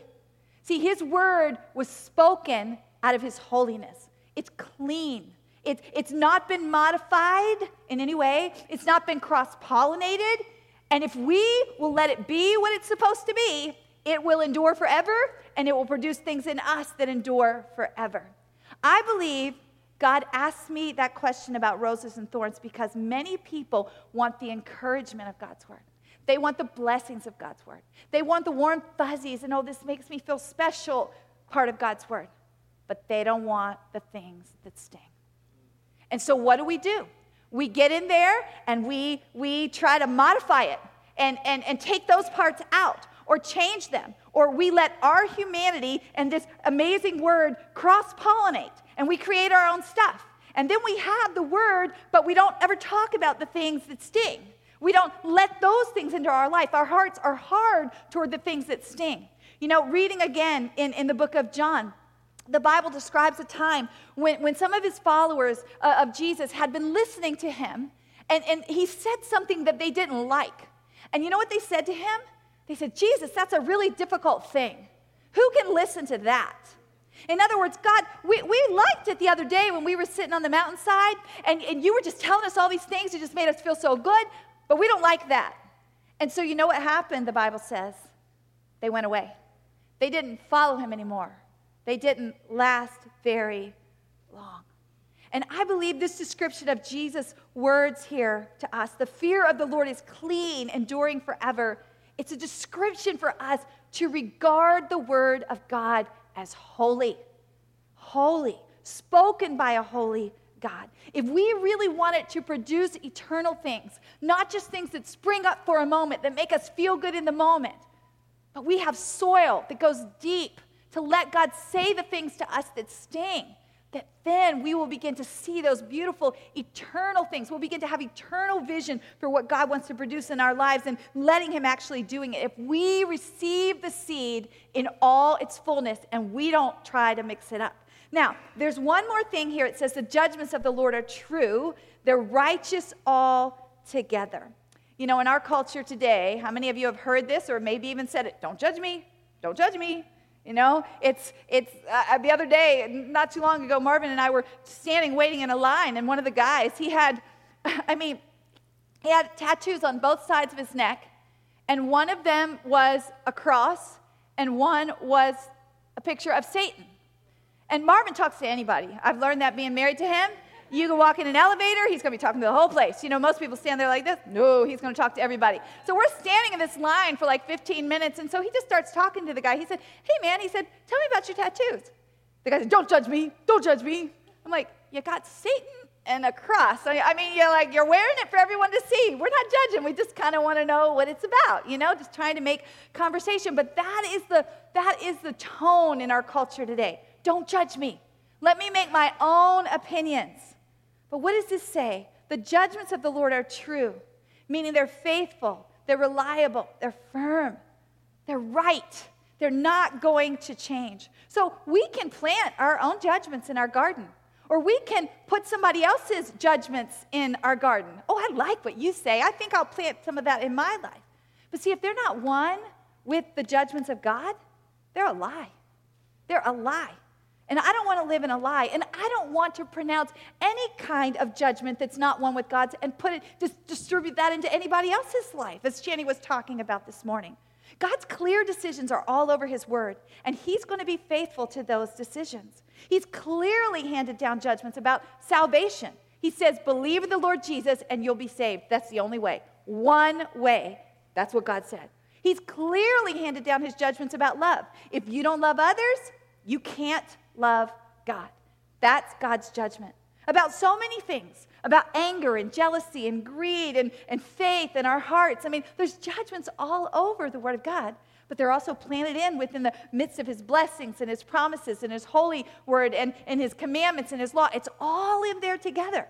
See, his word was spoken out of his holiness. It's clean. It's, it's not been modified in any way. It's not been cross pollinated. And if we will let it be what it's supposed to be, it will endure forever and it will produce things in us that endure forever. I believe God asked me that question about roses and thorns because many people want the encouragement of God's word. They want the blessings of God's word. They want the warm fuzzies and, oh, this makes me feel special part of God's word. But they don't want the things that sting. And so, what do we do? we get in there and we, we try to modify it and, and, and take those parts out or change them. Or we let our humanity and this amazing word cross pollinate and we create our own stuff. And then we have the word, but we don't ever talk about the things that sting. We don't let those things into our life. Our hearts are hard toward the things that sting. You know, reading again in, in the book of John, the Bible describes a time when, when some of his followers uh, of Jesus had been listening to him, and, and he said something that they didn't like. And you know what they said to him? They said, Jesus, that's a really difficult thing. Who can listen to that? In other words, God, we, we liked it the other day when we were sitting on the mountainside and, and you were just telling us all these things. You just made us feel so good, but we don't like that. And so, you know what happened, the Bible says? They went away. They didn't follow him anymore. They didn't last very long. And I believe this description of Jesus' words here to us the fear of the Lord is clean, enduring forever. It's a description for us to regard the word of God as holy. Holy, spoken by a holy God. If we really want it to produce eternal things, not just things that spring up for a moment, that make us feel good in the moment, but we have soil that goes deep to let God say the things to us that sting, that then we will begin to see those beautiful, eternal things. We'll begin to have eternal vision for what God wants to produce in our lives and letting Him actually doing it. If we receive the seed in all its fullness and we don't try to mix it up. Now, there's one more thing here. It says, The judgments of the Lord are true, they're righteous all together. You know, in our culture today, how many of you have heard this or maybe even said it? Don't judge me. Don't judge me. You know, it's, it's uh, uh, the other day, not too long ago, Marvin and I were standing waiting in a line, and one of the guys, he had, I mean, he had tattoos on both sides of his neck, and one of them was a cross, and one was a picture of Satan. And Marvin talks to anybody. I've learned that being married to him. You can walk in an elevator, he's going to be talking to the whole place. You know, most people stand there like this. No, he's going to talk to everybody. So we're standing in this line for like 15 minutes, and so he just starts talking to the guy. He said, Hey, man, he said, Tell me about your tattoos. The guy said, Don't judge me. Don't judge me. I'm like, You got Satan and a cross. I mean, you're like, you're wearing it for everyone to see. We're not judging. We just kind of want to know what it's about, you know, just trying to make conversation. But that is the that is the tone in our culture today. Don't judge me. Let me make my own opinions. But what does this say? The judgments of the Lord are true, meaning they're faithful, they're reliable, they're firm, they're right. They're not going to change. So we can plant our own judgments in our garden, or we can put somebody else's judgments in our garden. Oh, I like what you say. I think I'll plant some of that in my life. But see, if they're not one with the judgments of God, they're a lie. They're a lie. And I don't want to live in a lie. And I don't want to pronounce any kind of judgment that's not one with God's and put it, just distribute that into anybody else's life, as Channy was talking about this morning. God's clear decisions are all over His Word, and He's going to be faithful to those decisions. He's clearly handed down judgments about salvation. He says, Believe in the Lord Jesus and you'll be saved. That's the only way. One way. That's what God said. He's clearly handed down His judgments about love. If you don't love others, you can't love God. That's God's judgment about so many things about anger and jealousy and greed and, and faith in our hearts. I mean, there's judgments all over the Word of God, but they're also planted in within the midst of His blessings and His promises and His holy Word and, and His commandments and His law. It's all in there together.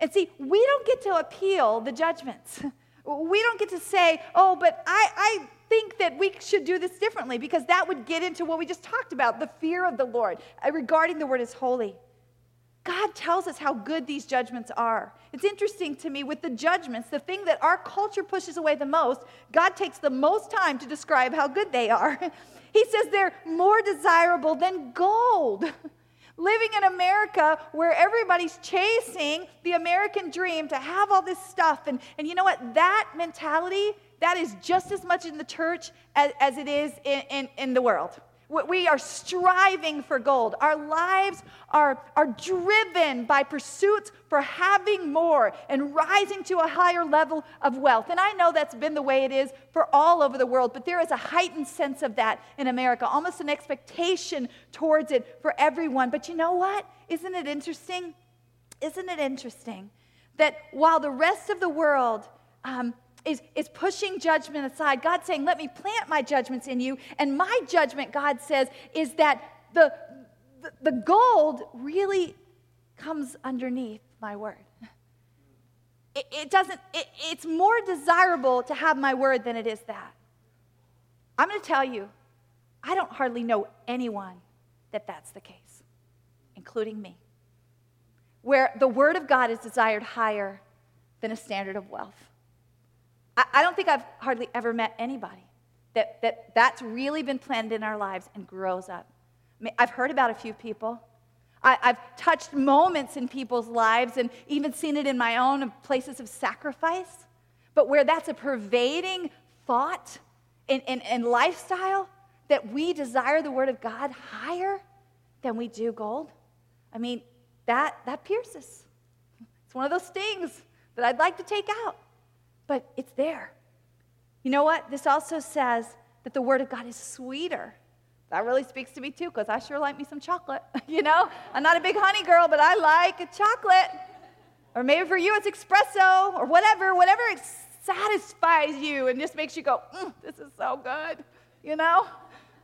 And see, we don't get to appeal the judgments. We don't get to say, oh, but I, I think that we should do this differently because that would get into what we just talked about the fear of the Lord uh, regarding the word as holy. God tells us how good these judgments are. It's interesting to me with the judgments, the thing that our culture pushes away the most, God takes the most time to describe how good they are. He says they're more desirable than gold. Living in America where everybody's chasing the American dream to have all this stuff. And, and you know what? That mentality, that is just as much in the church as, as it is in, in, in the world. We are striving for gold. Our lives are, are driven by pursuits for having more and rising to a higher level of wealth. And I know that's been the way it is for all over the world, but there is a heightened sense of that in America, almost an expectation towards it for everyone. But you know what? Isn't it interesting? Isn't it interesting that while the rest of the world um, is, is pushing judgment aside. God saying, Let me plant my judgments in you. And my judgment, God says, is that the, the, gold really comes underneath my word. It, it doesn't, it, it's more desirable to have my word than it is that. I'm going to tell you, I don't hardly know anyone that that's the case, including me, where the word of God is desired higher than a standard of wealth. I, I don't think I've hardly ever met anybody that, that that's really been planted in our lives and grows up. I mean, I've heard about a few people. I, have touched moments in people's lives and even seen it in my own places of sacrifice. But where that's a pervading thought and, and, and lifestyle, that we desire the Word of God higher than we do gold, I mean, that, that pierces. It's one of those stings that I'd like to take out but it's there. You know what? This also says that the Word of God is sweeter. That really speaks to me too, because I sure like me some chocolate. you know, I'm not a big honey girl, but I like a chocolate. Or maybe for you it's espresso or whatever, whatever satisfies you and just makes you go, mm, this is so good. You know?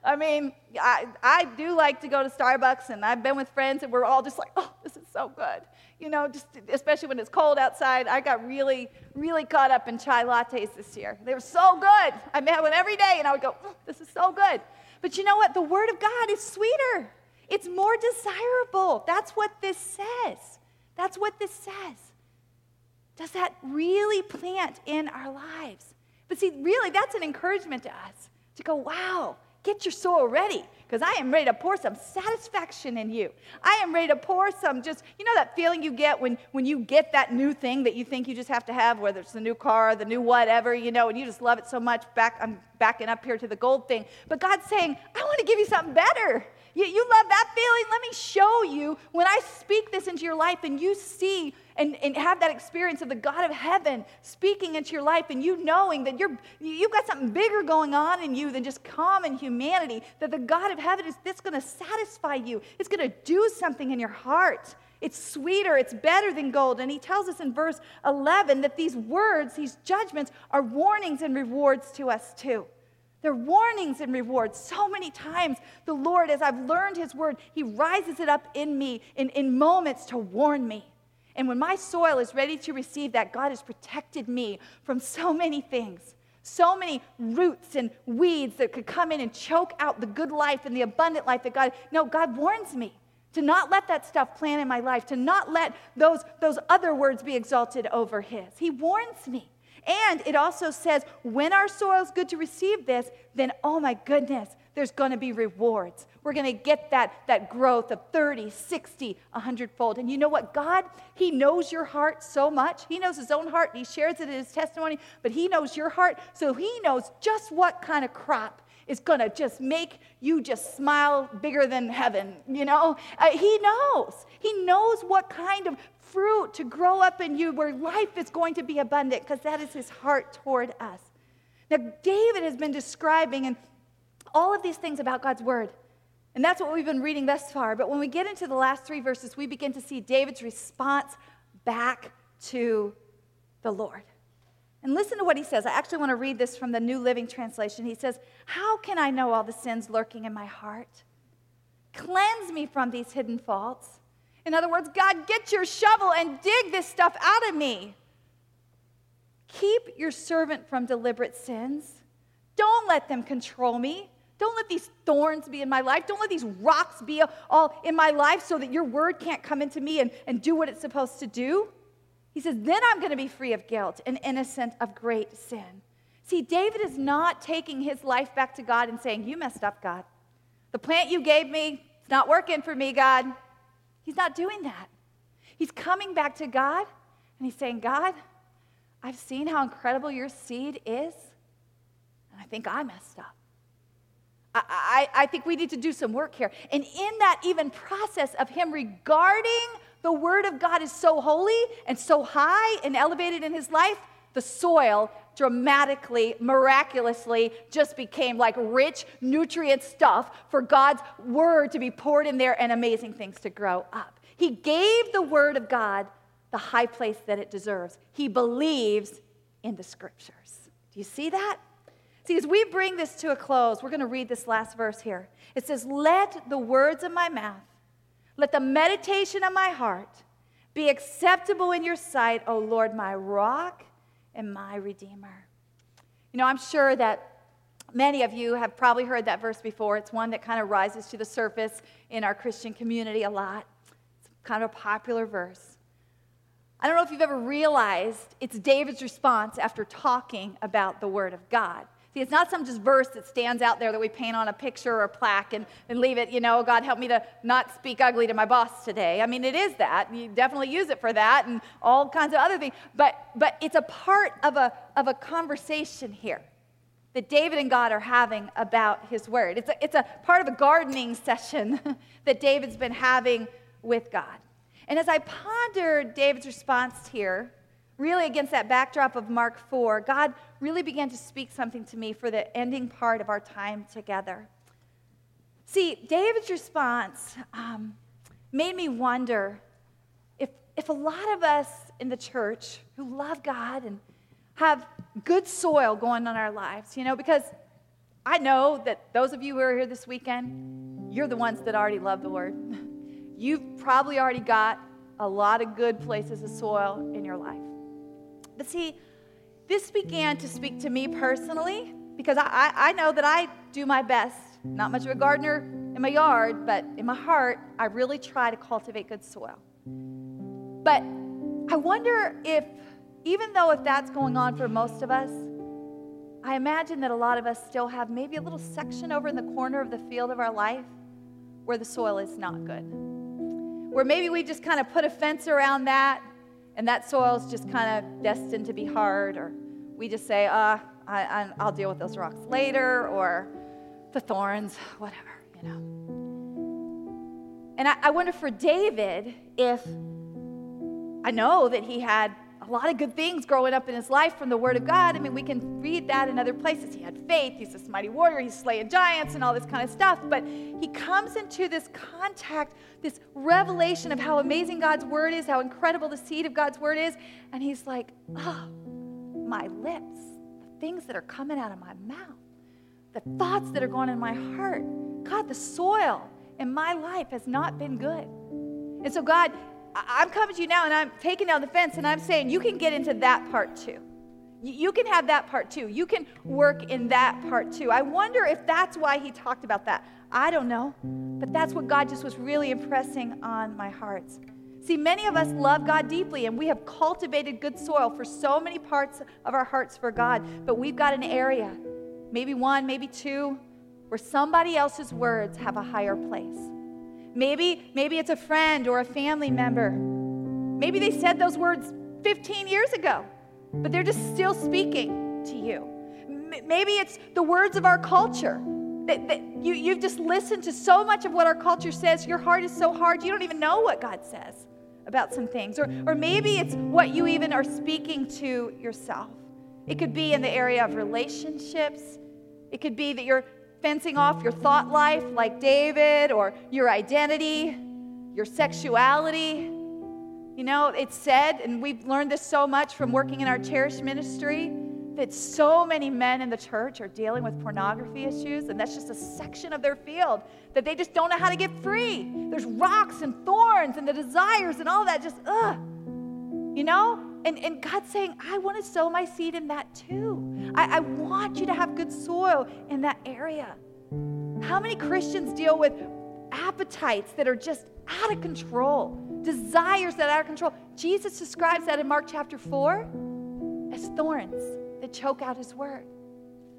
I mean, I, I do like to go to Starbucks, and I've been with friends, and we're all just like, oh, so good you know, just especially when it's cold outside, I got really, really caught up in chai lattes this year. They were so good. I had one every day, and I would go, this is so good. But you know what? The Word of God is sweeter. It's more desirable. That's what this says. That's what this says. Does that really plant in our lives? But see, really, that's an encouragement to us to go, wow, get your soul ready because I am ready to pour some satisfaction in you. I am ready to pour some just, you know, that feeling you get when, when you get that new thing that you think you just have to have, whether it's the new car, the new whatever, you know, and you just love it so much. Back, I'm backing up here to the gold thing. But God's saying, I want to give you something better. You, you love that feeling? Let me show you when I speak this into your life and you see and, and have that experience of the God of heaven speaking into your life and you knowing that you're, you've got something bigger going on in you than just common humanity, that the God of heaven is this going to satisfy you. It's going to do something in your heart. It's sweeter, it's better than gold. And he tells us in verse 11 that these words, these judgments, are warnings and rewards to us too. They're warnings and rewards. So many times, the Lord, as I've learned His word, He rises it up in me in, in moments to warn me. And when my soil is ready to receive that, God has protected me from so many things. So many roots and weeds that could come in and choke out the good life and the abundant life that God. No, God warns me to not let that stuff plant in my life, to not let those, those other words be exalted over His. He warns me. And it also says, when our soil is good to receive this, then oh my goodness, there's going to be rewards. We're going to get that, that growth of 30, 60, 100 fold. And you know what? God, He knows your heart so much. He knows His own heart, and He shares it in His testimony, but He knows your heart, so He knows just what kind of crop is going to just make you just smile bigger than heaven, you know? Uh, he knows. He knows what kind of fruit to grow up in you where life is going to be abundant because that is his heart toward us. Now, David has been describing and all of these things about God's word. And that's what we've been reading thus far. But when we get into the last three verses, we begin to see David's response back to the Lord. And listen to what he says. I actually want to read this from the New Living Translation. He says, How can I know all the sins lurking in my heart? Cleanse me from these hidden faults. In other words, God, get your shovel and dig this stuff out of me. Keep your servant from deliberate sins. Don't let them control me. Don't let these thorns be in my life. Don't let these rocks be all in my life so that your word can't come into me and, and do what it's supposed to do. He says, Then I'm going to be free of guilt and innocent of great sin. See, David is not taking his life back to God and saying, You messed up, God. The plant you gave me, it's not working for me, God. He's not doing that. He's coming back to God and he's saying, God, I've seen how incredible your seed is, and I think I messed up. I, I, think we need to do some work here. And in that even process of him regarding the Word of God is so holy and so high and elevated in his life, the soil dramatically, miraculously just became like rich, nutrient stuff for God's Word to be poured in there and amazing things to grow up. He gave the Word of God the high place that it deserves. He believes in the Scriptures. Do you see that? See, as we bring this to a close, we're going to read this last verse here. It says, Let the words of my mouth let the meditation of my heart be acceptable in your sight, O Lord, my rock and my redeemer. You know, I'm sure that many of you have probably heard that verse before. It's one that kind of rises to the surface in our Christian community a lot. It's kind of a popular verse. I don't know if you've ever realized it's David's response after talking about the Word of God. See, it's not some just verse that stands out there that we paint on a picture or a plaque and, and leave it, you know, God help me to not speak ugly to my boss today. I mean, it is that. You definitely use it for that and all kinds of other things. But, but it's a part of a, of a conversation here that David and God are having about his word. It's a, it's a part of a gardening session that David's been having with God. And as I pondered David's response here, really against that backdrop of Mark 4, God really began to speak something to me for the ending part of our time together. See, David's response um, made me wonder if, if a lot of us in the church who love God and have good soil going on our lives, you know, because I know that those of you who are here this weekend, you're the ones that already love the word. You've probably already got a lot of good places of soil in your life. But see, this began to speak to me personally because I, I, know that I do my best. Not much of a gardener in my yard, but in my heart, I really try to cultivate good soil. But I wonder if, even though if that's going on for most of us, I imagine that a lot of us still have maybe a little section over in the corner of the field of our life where the soil is not good. Where maybe we just kind of put a fence around that and that soil is just kind of destined to be hard, or we just say, uh, I, will deal with those rocks later, or the thorns, whatever, you know. And I, I wonder for David if I know that he had a lot of good things growing up in his life from the Word of God. I mean, we can read that in other places. He had faith, he's this mighty warrior, he's slaying giants and all this kind of stuff. But he comes into this contact, this revelation of how amazing God's Word is, how incredible the seed of God's Word is. And he's like, oh, my lips, the things that are coming out of my mouth, the thoughts that are going in my heart. God, the soil in my life has not been good. And so, God, I'm coming to you now and I'm taking down the fence and I'm saying you can get into that part too. You can have that part too. You can work in that part too. I wonder if that's why he talked about that. I don't know. But that's what God just was really impressing on my heart. See, many of us love God deeply and we have cultivated good soil for so many parts of our hearts for God, but we've got an area, maybe one, maybe two, where somebody else's words have a higher place. Maybe, maybe it's a friend or a family member. Maybe they said those words 15 years ago, but they're just still speaking to you. Maybe it's the words of our culture. That, that you, you've just listened to so much of what our culture says, your heart is so hard, you don't even know what God says about some things. Or, or maybe it's what you even are speaking to yourself. It could be in the area of relationships. It could be that you're fencing off your thought life, like David, or your identity, your sexuality. You know, it's said, and we've learned this so much from working in our Cherish ministry, that so many men in the church are dealing with pornography issues, and that's just a section of their field that they just don't know how to get free. There's rocks and thorns and the desires and all that, just, ugh. You know? And, and God's saying, I want to sow my seed in that too. I, I want you to have good soil in that area. How many Christians deal with appetites that are just out of control, desires that are out of control? Jesus describes that in Mark chapter 4 as thorns that choke out his word.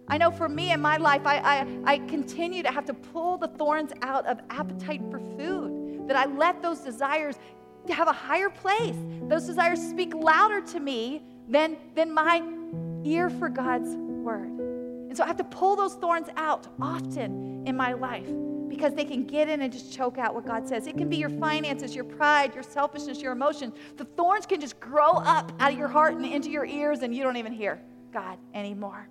I know for me in my life, I, I, I continue to have to pull the thorns out of appetite for food, that I let those desires have a higher place. Those desires speak louder to me than, than my ear for God's word. And so I have to pull those thorns out often in my life because they can get in and just choke out what God says. It can be your finances, your pride, your selfishness, your emotions. The thorns can just grow up out of your heart and into your ears, and you don't even hear God anymore.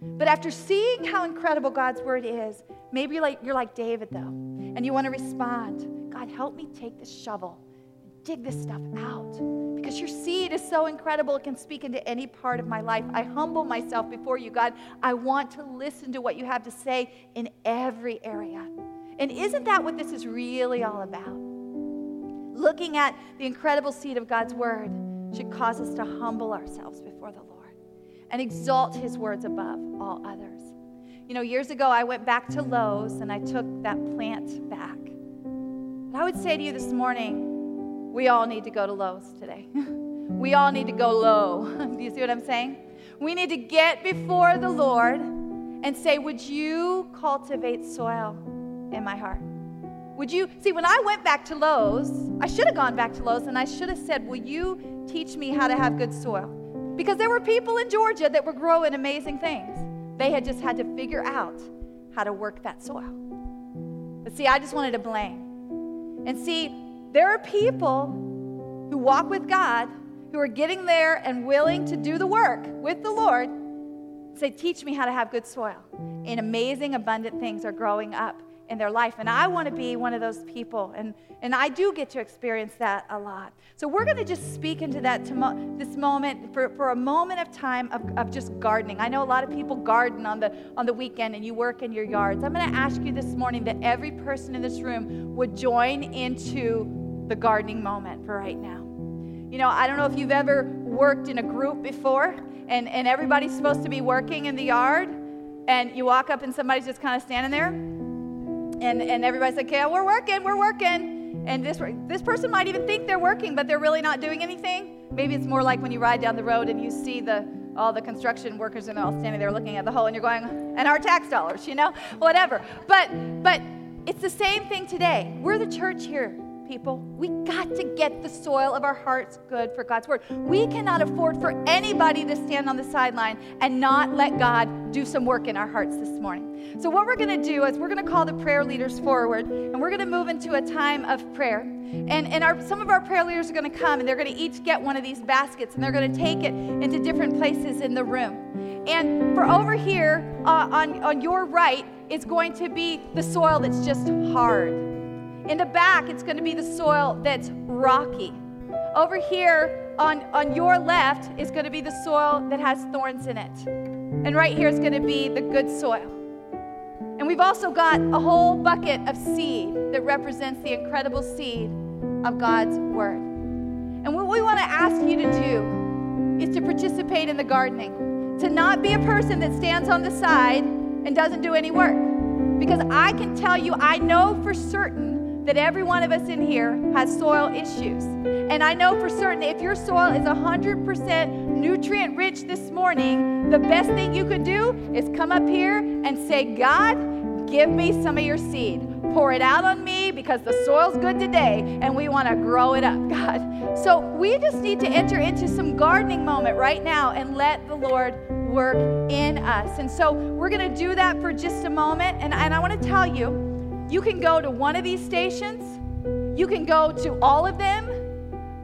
But after seeing how incredible God's word is, maybe you're like, you're like David, though, and you want to respond God, help me take this shovel dig this stuff out because your seed is so incredible. It can speak into any part of my life. I humble myself before you, God. I want to listen to what you have to say in every area. And isn't that what this is really all about? Looking at the incredible seed of God's word should cause us to humble ourselves before the Lord and exalt his words above all others. You know, years ago, I went back to Lowe's and I took that plant back. And I would say to you this morning, we all need to go to Lowe's today. we all need to go low. Do you see what I'm saying? We need to get before the Lord and say, Would you cultivate soil in my heart? Would you see when I went back to Lowe's, I should have gone back to Lowe's and I should have said, Will you teach me how to have good soil? Because there were people in Georgia that were growing amazing things. They had just had to figure out how to work that soil. But see, I just wanted to blame. And see, there are people who walk with God who are getting there and willing to do the work with the Lord. Say, teach me how to have good soil. And amazing, abundant things are growing up in their life. And I want to be one of those people. And, and I do get to experience that a lot. So we're going to just speak into that to mo- this moment for, for a moment of time of, of just gardening. I know a lot of people garden on the, on the weekend and you work in your yards. I'm going to ask you this morning that every person in this room would join into the gardening moment for right now. You know, I don't know if you've ever worked in a group before and, and everybody's supposed to be working in the yard and you walk up and somebody's just kind of standing there and, and everybody's like, okay, we're working, we're working. And this, this person might even think they're working, but they're really not doing anything. Maybe it's more like when you ride down the road and you see the, all the construction workers and they're all standing there looking at the hole and you're going, and our tax dollars, you know, whatever. But, but it's the same thing today. We're the church here people. We got to get the soil of our hearts good for God's word. We cannot afford for anybody to stand on the sideline and not let God do some work in our hearts this morning. So, what we're going to do is we're going to call the prayer leaders forward and we're going to move into a time of prayer. And, and our, some of our prayer leaders are going to come and they're going to each get one of these baskets and they're going to take it into different places in the room. And for over here uh, on, on your right, is going to be the soil that's just hard. In the back, it's going to be the soil that's rocky. Over here on, on your left is going to be the soil that has thorns in it. And right here is going to be the good soil. And we've also got a whole bucket of seed that represents the incredible seed of God's Word. And what we want to ask you to do is to participate in the gardening, to not be a person that stands on the side and doesn't do any work. Because I can tell you, I know for certain that every one of us in here has soil issues. And I know for certain if your soil is 100% nutrient rich this morning, the best thing you could do is come up here and say, God, give me some of your seed. Pour it out on me because the soil's good today and we want to grow it up, God. So we just need to enter into some gardening moment right now and let the Lord work in us. And so we're going to do that for just a moment. And, and I want to tell you, you can go to one of these stations, you can go to all of them.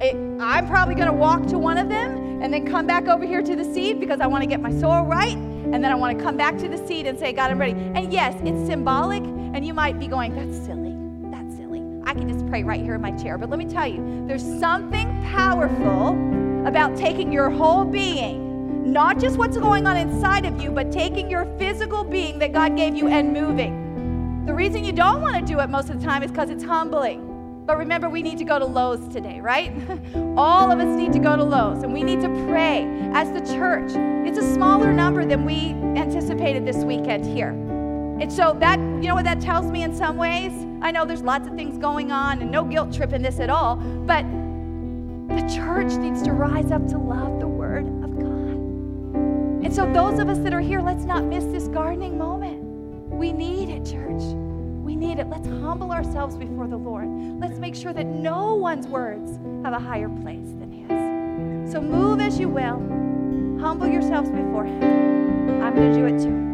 It, I'm probably going to walk to one of them and then come back over here to the seed because I want to get my soul right. And then I want to come back to the seed and say, God, I'm ready. And yes, it's symbolic. And you might be going, that's silly. That's silly. I can just pray right here in my chair. But let me tell you, there's something powerful about taking your whole being not just what's going on inside of you, but taking your physical being that God gave you and moving. The reason you don't want to do it most of the time is because it's humbling. But remember, we need to go to Lowe's today, right? All of us need to go to Lowe's and we need to pray as the church. It's a smaller number than we anticipated this weekend here. And so that, you know what that tells me in some ways? I know there's lots of things going on and no guilt trip in this at all, but the church needs to rise up to love the word of God. And so, those of us that are here, let's not miss this gardening moment. We need it, church. We need it. Let's humble ourselves before the Lord. Let's make sure that no one's words have a higher place than His. So, move as you will, humble yourselves before Him. I'm going to do it too.